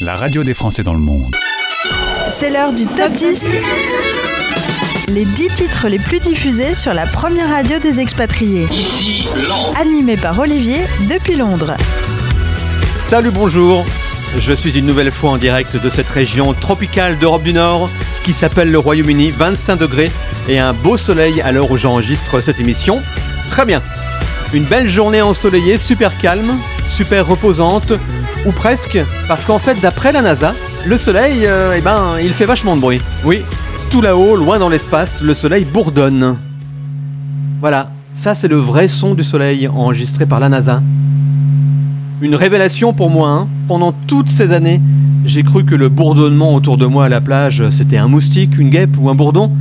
la radio des Français dans le monde. C'est l'heure du top 10. Les 10 titres les plus diffusés sur la première radio des expatriés. Ici, Animé par Olivier depuis Londres. Salut, bonjour. Je suis une nouvelle fois en direct de cette région tropicale d'Europe du Nord qui s'appelle le Royaume-Uni, 25 degrés et un beau soleil à l'heure où j'enregistre cette émission. Très bien. Une belle journée ensoleillée, super calme, super reposante, ou presque, parce qu'en fait, d'après la NASA, le soleil, euh, eh ben, il fait vachement de bruit. Oui, tout là-haut, loin dans l'espace, le soleil bourdonne. Voilà, ça c'est le vrai son du soleil enregistré par la NASA. Une révélation pour moi, hein. pendant toutes ces années, j'ai cru que le bourdonnement autour de moi à la plage, c'était un moustique, une guêpe ou un bourdon.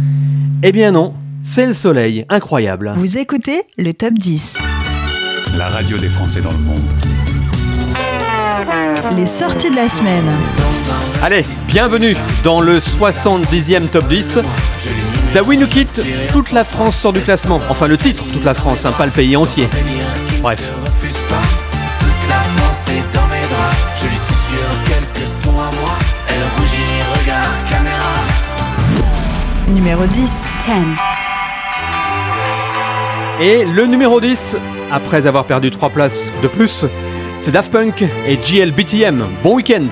Eh bien non, c'est le soleil, incroyable. Vous écoutez le top 10. La radio des Français dans le monde. Les sorties de la semaine. Allez, bienvenue dans le 70e top 10. Zawi nous quitte, toute la France sort du classement. Enfin le titre, toute la France, hein, pas le pays entier. Bref. Toute la France est dans mes draps. Je lui susurre quelques sons à moi. Elle rougit, regarde caméra. Numéro 10. 10. Et le numéro 10, après avoir perdu 3 places de plus, c'est Daft Punk et GLBTM. Bon week-end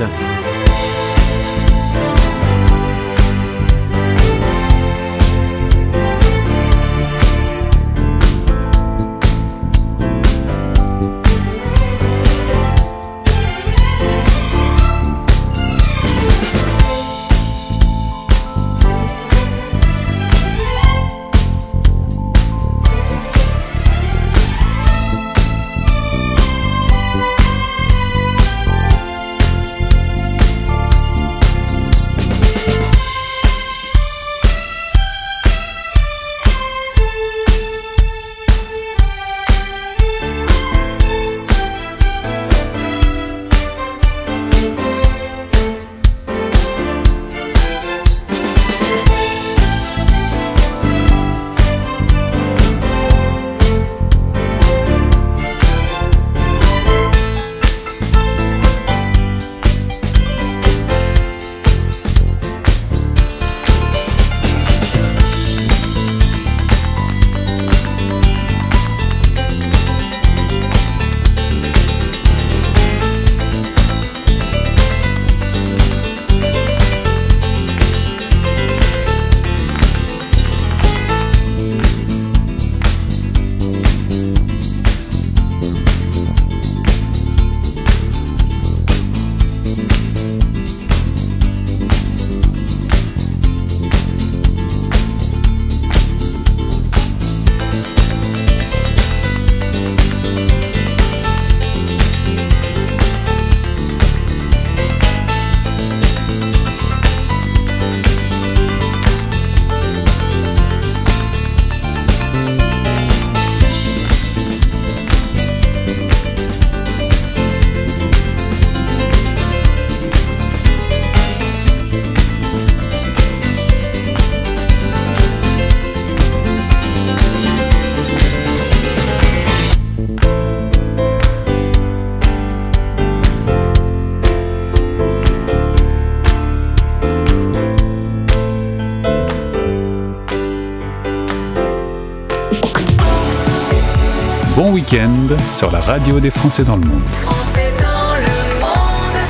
week-end sur la radio des Français dans le monde. Français dans le monde.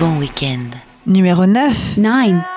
Bon week-end. Numéro 9. 9.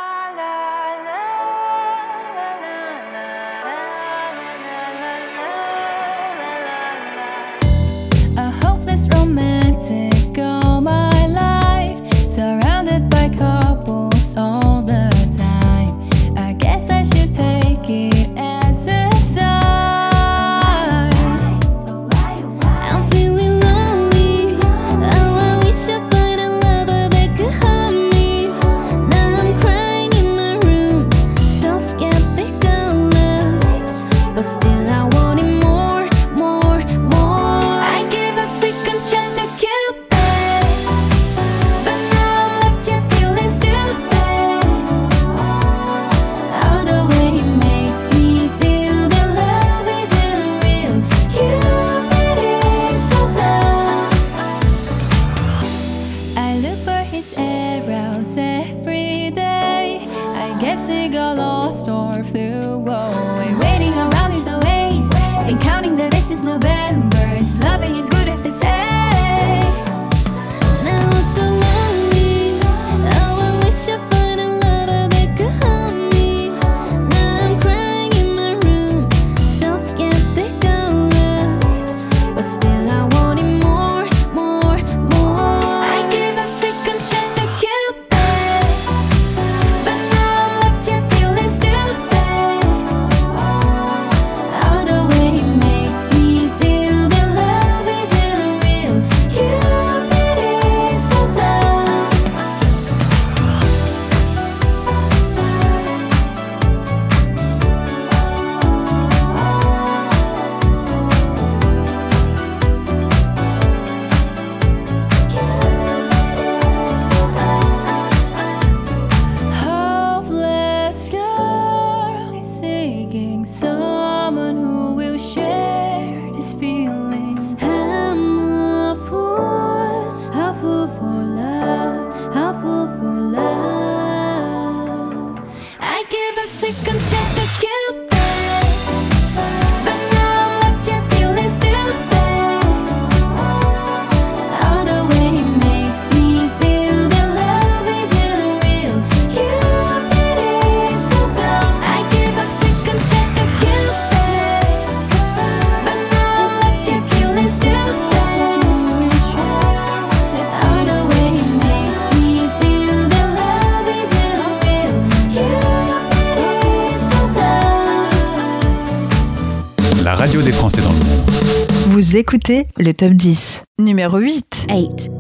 Vous écoutez le top 10. Numéro 8. 8.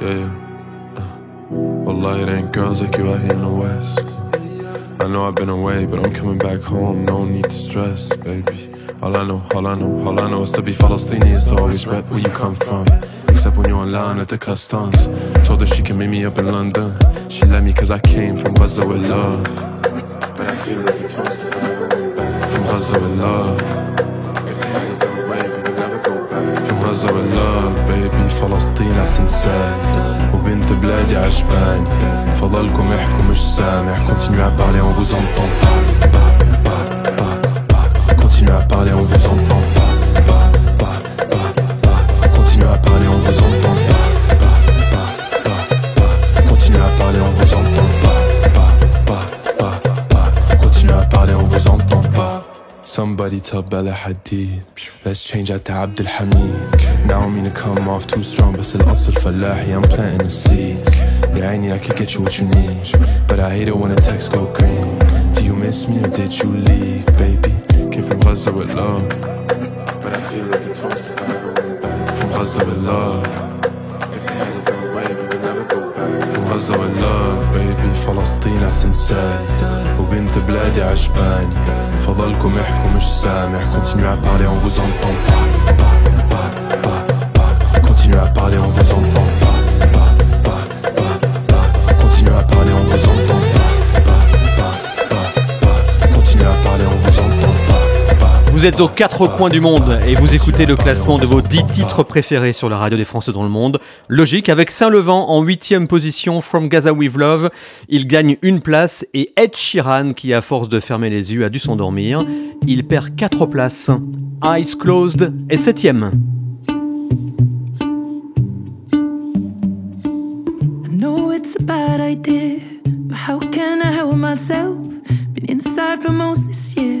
Yeah, yeah. Uh, Wallah, it ain't girls like you out here in the West. I know I've been away, but I'm coming back home. No need to stress, baby. All I know, all I know, all I know is to be Palestinian to always rep where you come from Except when you're online at the customs. Told her she can meet me up in London. She let me cause I came from Gaza with love. But I feel like it's twice From Gaza with love. If they had it their way, we would never go back. From Gaza with love, baby. فلسطين أحسن سال وبنت بلادي عجباني فضلكم احكوا مش سامع Continuez à parler, on vous entend pas Pas, pas, pas, pas. Continuez à parler, on vous entend Somebody tell Bella Hadid Let's change out to Abdul Hamid Now I mean to come off too strong بس الأصل فلاحي I'm planting the seeds يا عيني I could get you what you need But I hate it when the text go green Do you miss me or did you leave baby Came from Gaza with love But I feel like it's once From Gaza with love back From Gaza with love baby فلسطين أحسن سال وبنت بلادي عجباني فضلكم احكوا مش سامع Continuez à parler on vous entend pas Pas, pas, pas, pas. Continuez à parler on vous entend Vous êtes aux quatre coins du monde et vous écoutez le classement de vos 10 titres préférés sur la radio des Français dans le monde. Logique, avec Saint-Levant en 8 position, From Gaza With Love, il gagne une place et Ed Sheeran, qui à force de fermer les yeux a dû s'endormir, il perd 4 places. Eyes Closed est 7 I know it's a bad idea, but how can I help myself? Been inside for most this year,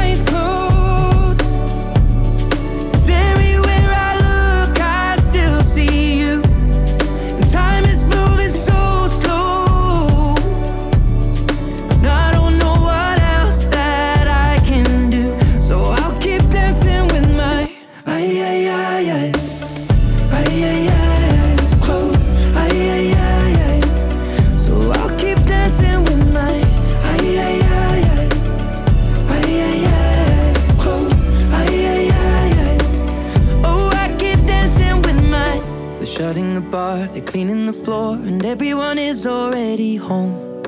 cleaning the floor, and everyone is already home.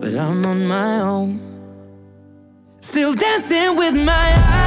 But I'm on my own, still dancing with my eyes.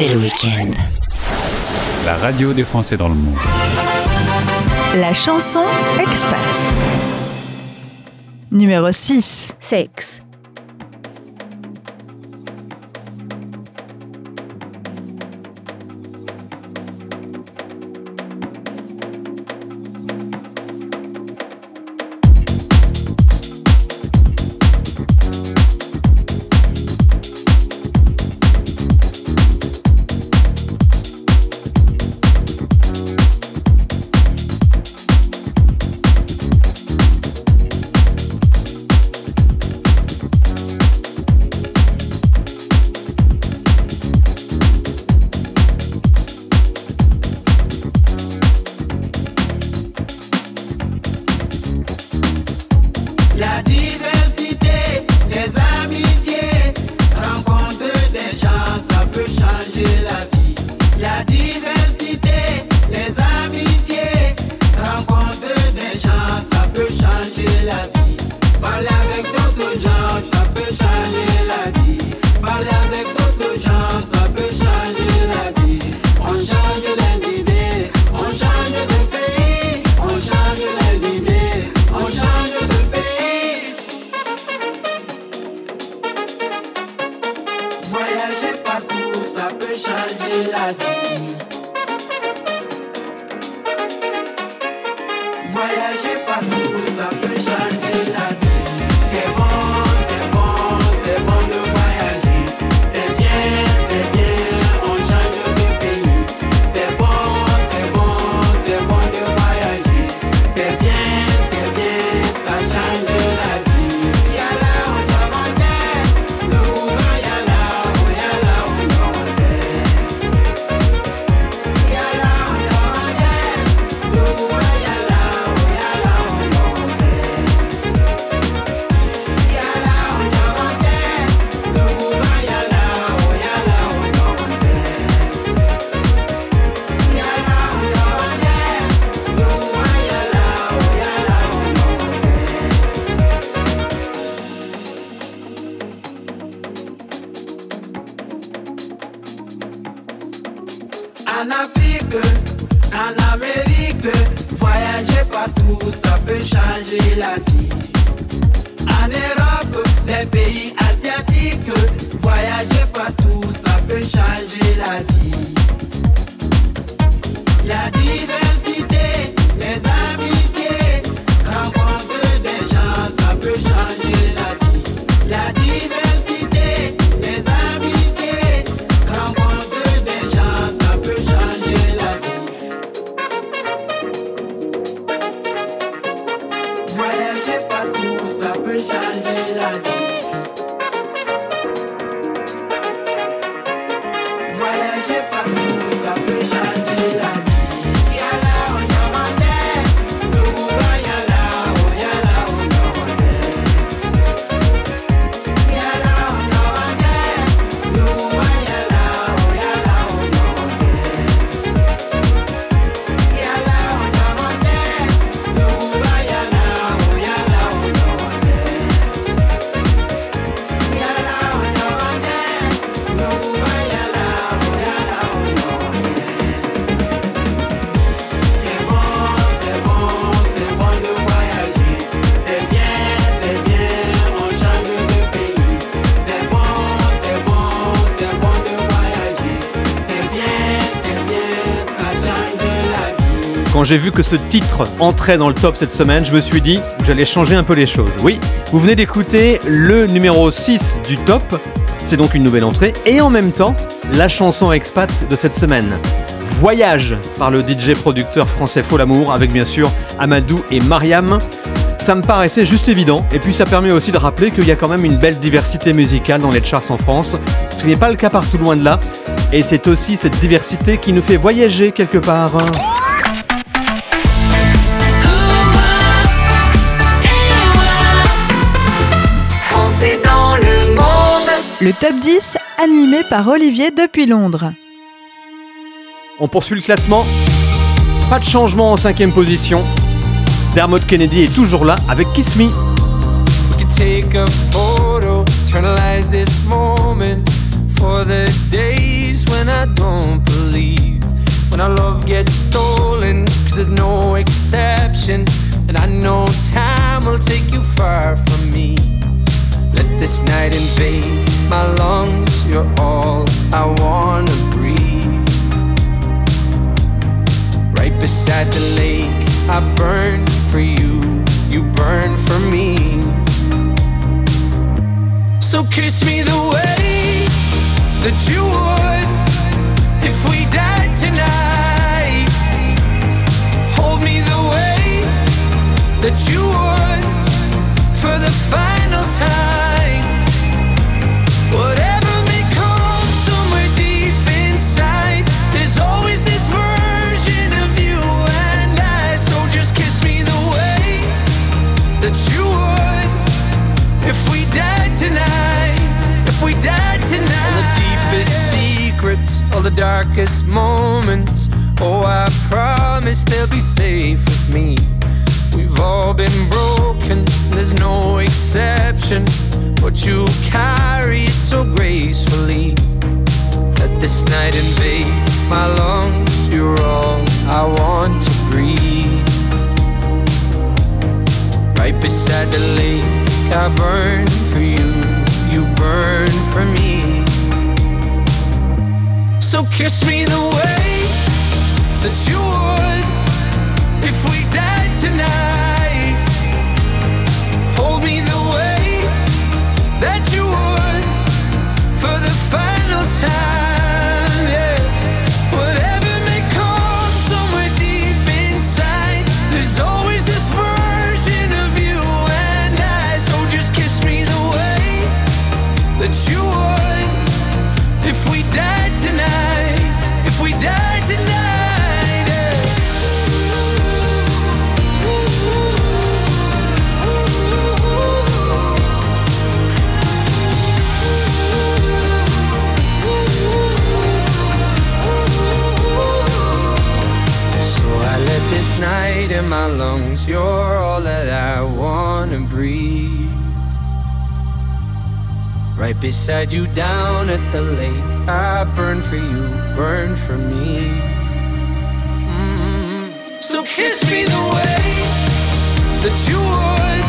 C'est le week-end. La radio des Français dans le monde. La chanson expat. Numéro 6. Sex. Quand j'ai vu que ce titre entrait dans le top cette semaine, je me suis dit que j'allais changer un peu les choses. Oui, vous venez d'écouter le numéro 6 du top, c'est donc une nouvelle entrée, et en même temps, la chanson expat de cette semaine. Voyage par le DJ producteur français Folamour avec bien sûr Amadou et Mariam. Ça me paraissait juste évident et puis ça permet aussi de rappeler qu'il y a quand même une belle diversité musicale dans les charts en France, ce qui n'est pas le cas partout loin de là. Et c'est aussi cette diversité qui nous fait voyager quelque part. Le top 10 animé par Olivier depuis Londres. On poursuit le classement. Pas de changement en cinquième position. Dermot Kennedy est toujours là avec Kiss Me. Take a photo, eternalize this moment for the days when I don't believe. When our love gets stolen, cause there's no exception. And I know time will take you far from me. This night invade my lungs, you're all I wanna breathe. Right beside the lake, I burn for you, you burn for me. So kiss me the way that you would if we died tonight. Hold me the way that you would darkest moments. Oh, I promise they'll be safe with me. We've all been broken, exception. But you carry it so gracefully. Let this night invade my lungs. You're all I want to breathe. Right beside the lake, I burn for you. You burn for me. So kiss me the way that you would if we died tonight. Right beside you down at the lake. I burn for you, burn for me. Mm. So kiss me the way that you would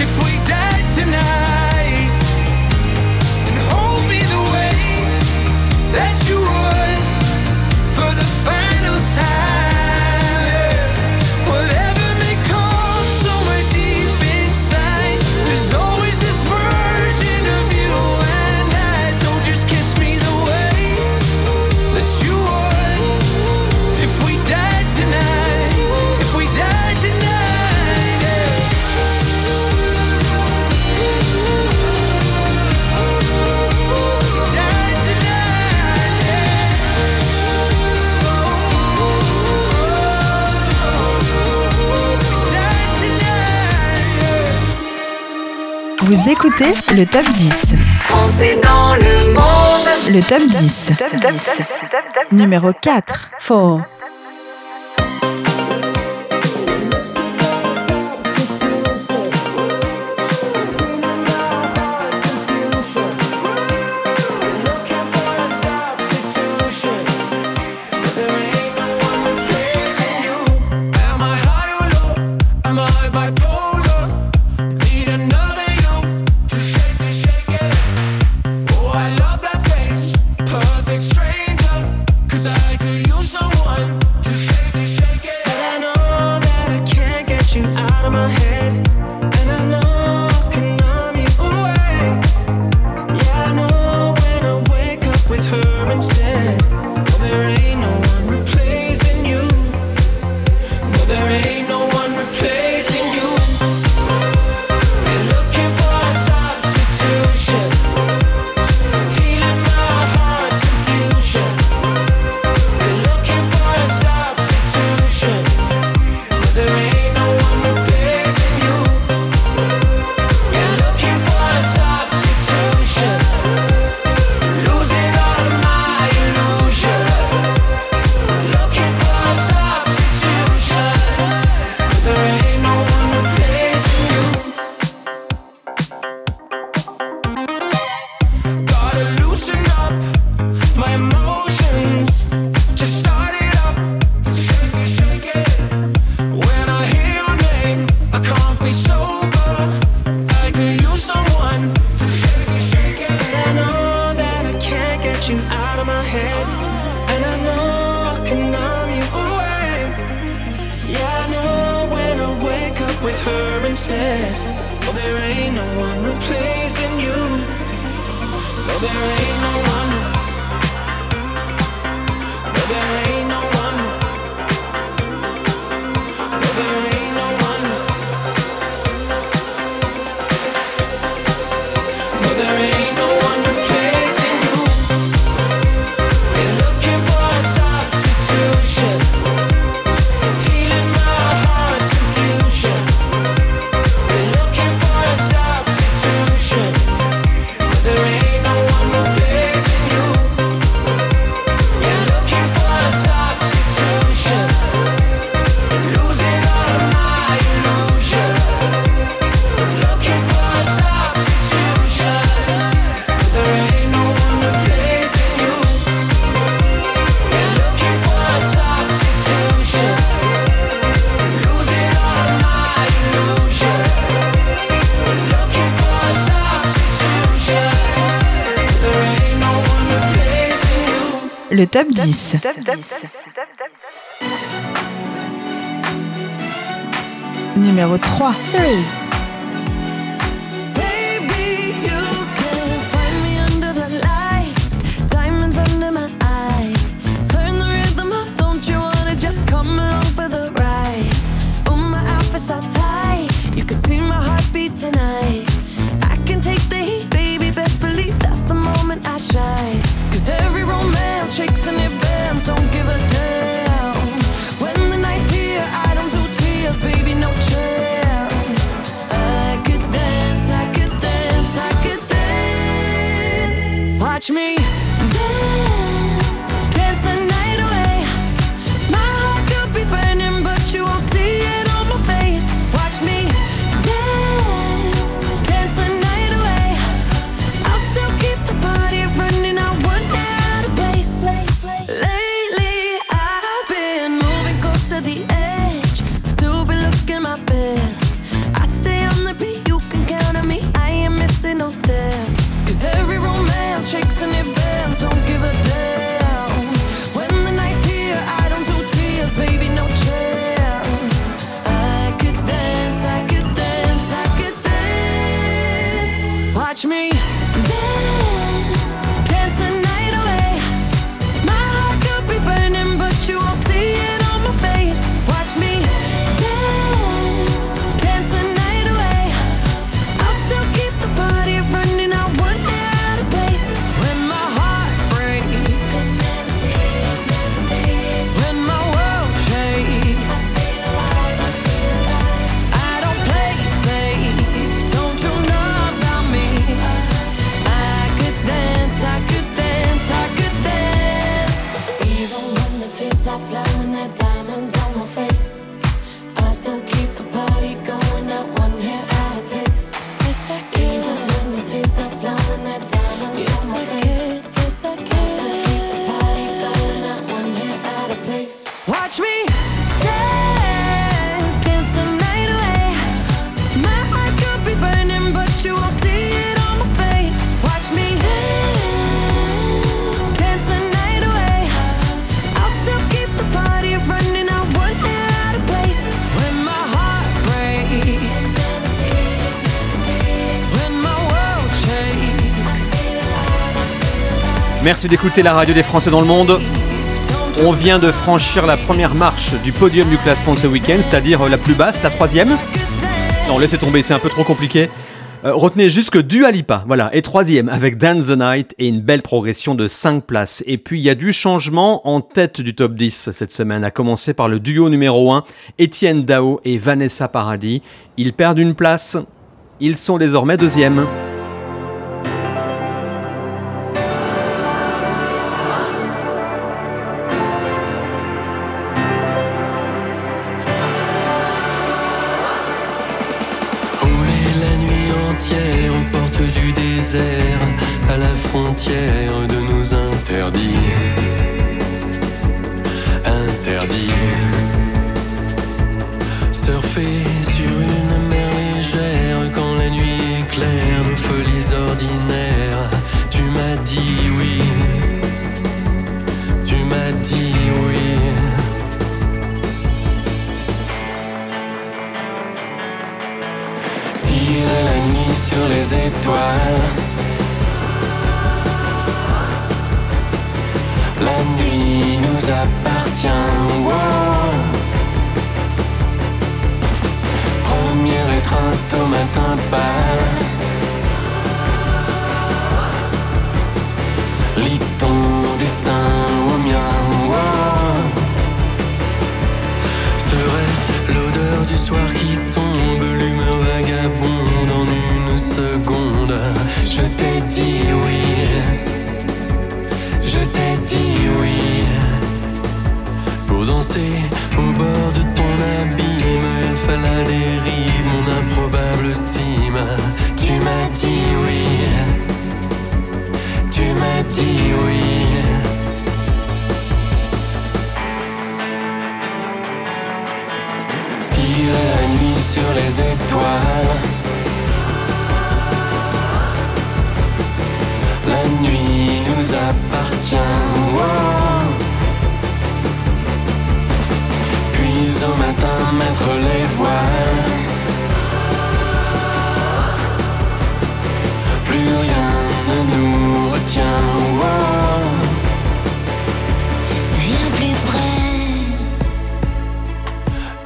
if we died tonight. And hold me the way that you Vous écoutez le top 10. Français dans le monde. Le top 10. Numéro 4. 4. instead. Oh, there ain't no one replacing you. No, there ain't no one. No, there ain't le top 10. Numéro 3. 3. so cute. Merci d'écouter la radio des Français dans le monde. On vient de franchir la première marche du podium du classement de ce week-end, c'est-à-dire la plus basse, la troisième. Non, laissez tomber, c'est un peu trop compliqué. Euh, retenez juste que Dua Lipa, voilà, est troisième avec Dance the Night et une belle progression de 5 places. Et puis il y a du changement en tête du top 10 cette semaine, à commencer par le duo numéro 1, Étienne Dao et Vanessa Paradis. Ils perdent une place, ils sont désormais deuxièmes. à la frontière de nous interdire. Interdire. Surfer sur une mer légère quand la nuit est claire, nos folies ordinaires. Tu m'as dit oui. Tu m'as dit oui. sur les étoiles tien. Wow. Premier étreinte au matin pâle.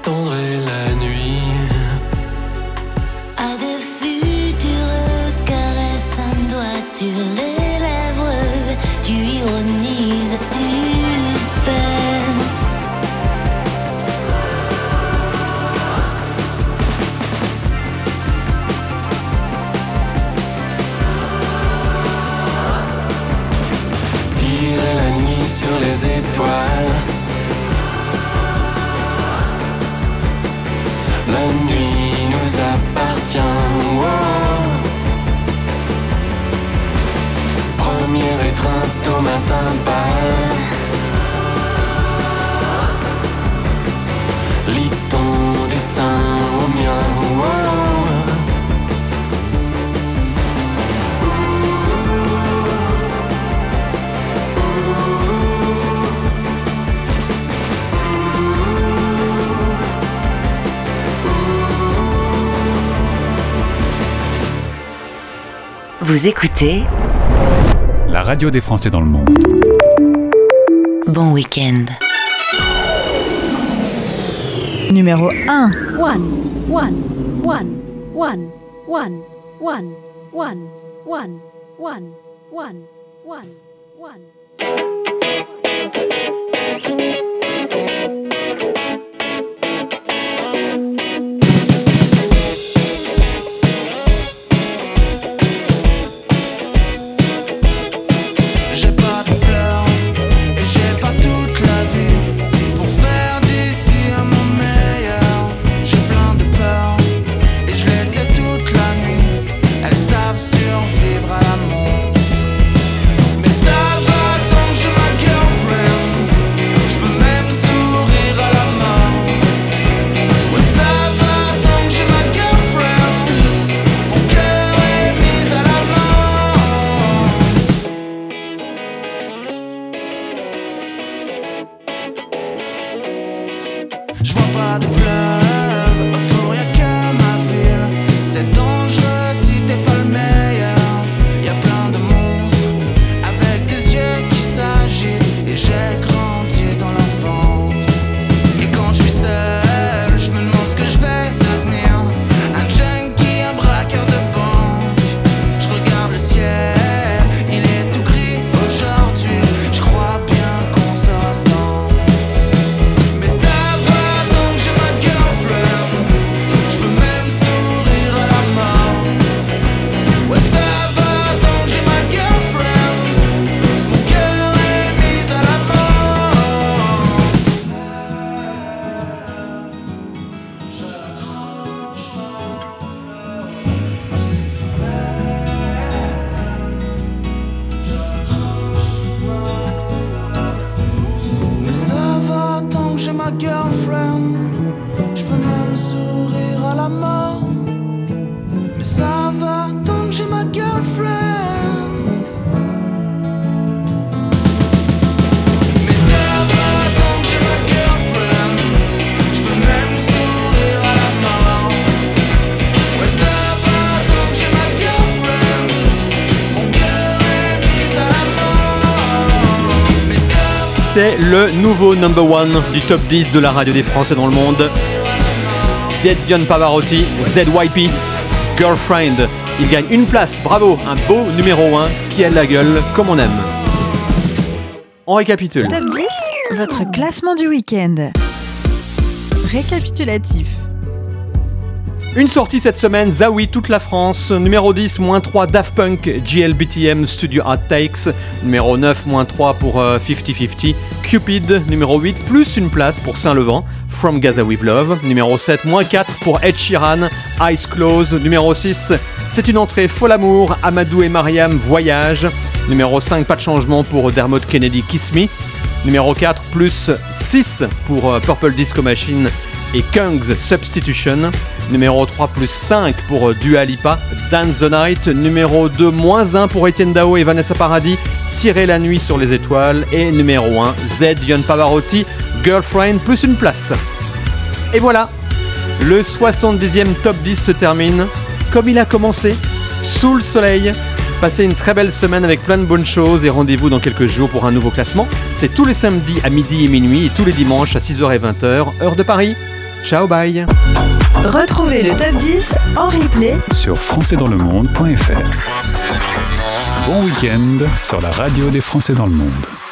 m'attendrai la nuit. À de futures caresses, un doigt sur Vous écoutez La radio des Français dans le monde. Bon week-end. Numéro 1 1 1 1 1 1 1 1 1 1 1 1 1 Je vois pas de. ma girlfriend. Je peux même sourire à la mort, mais ça va. C'est le nouveau number one du top 10 de la radio des Français dans le monde. Zedion Pavarotti, ZYP, Girlfriend. Il gagne une place, bravo, un beau numéro 1 qui a de la gueule comme on aime. On récapitule. Top 10, votre classement du week-end. Récapitulatif. Une sortie cette semaine, Zawi, toute la France. Numéro 10, moins 3, Daft Punk, GLBTM, Studio Outtakes. Numéro 9, moins 3 pour euh, 50-50. Cupid, numéro 8, plus une place pour Saint-Levant, From Gaza With Love. Numéro 7, moins 4 pour Ed Sheeran, Eyes Closed. Numéro 6, c'est une entrée Fol Amour, Amadou et Mariam, Voyage. Numéro 5, pas de changement pour Dermot Kennedy, Kiss Me. Numéro 4, plus 6 pour euh, Purple Disco Machine et Kung's Substitution. Numéro 3 plus 5 pour Dua Lipa, Dance the Night. Numéro 2 moins 1 pour Etienne Dao et Vanessa Paradis, Tirer la nuit sur les étoiles. Et numéro 1, Z Yon Pavarotti, Girlfriend plus une place. Et voilà, le 70e top 10 se termine comme il a commencé, sous le soleil. Passez une très belle semaine avec plein de bonnes choses et rendez-vous dans quelques jours pour un nouveau classement. C'est tous les samedis à midi et minuit et tous les dimanches à 6h et 20h, heure de Paris. Ciao, bye Retrouvez le top 10 en replay sur françaisdanslemonde.fr. Bon week-end sur la radio des Français dans le monde.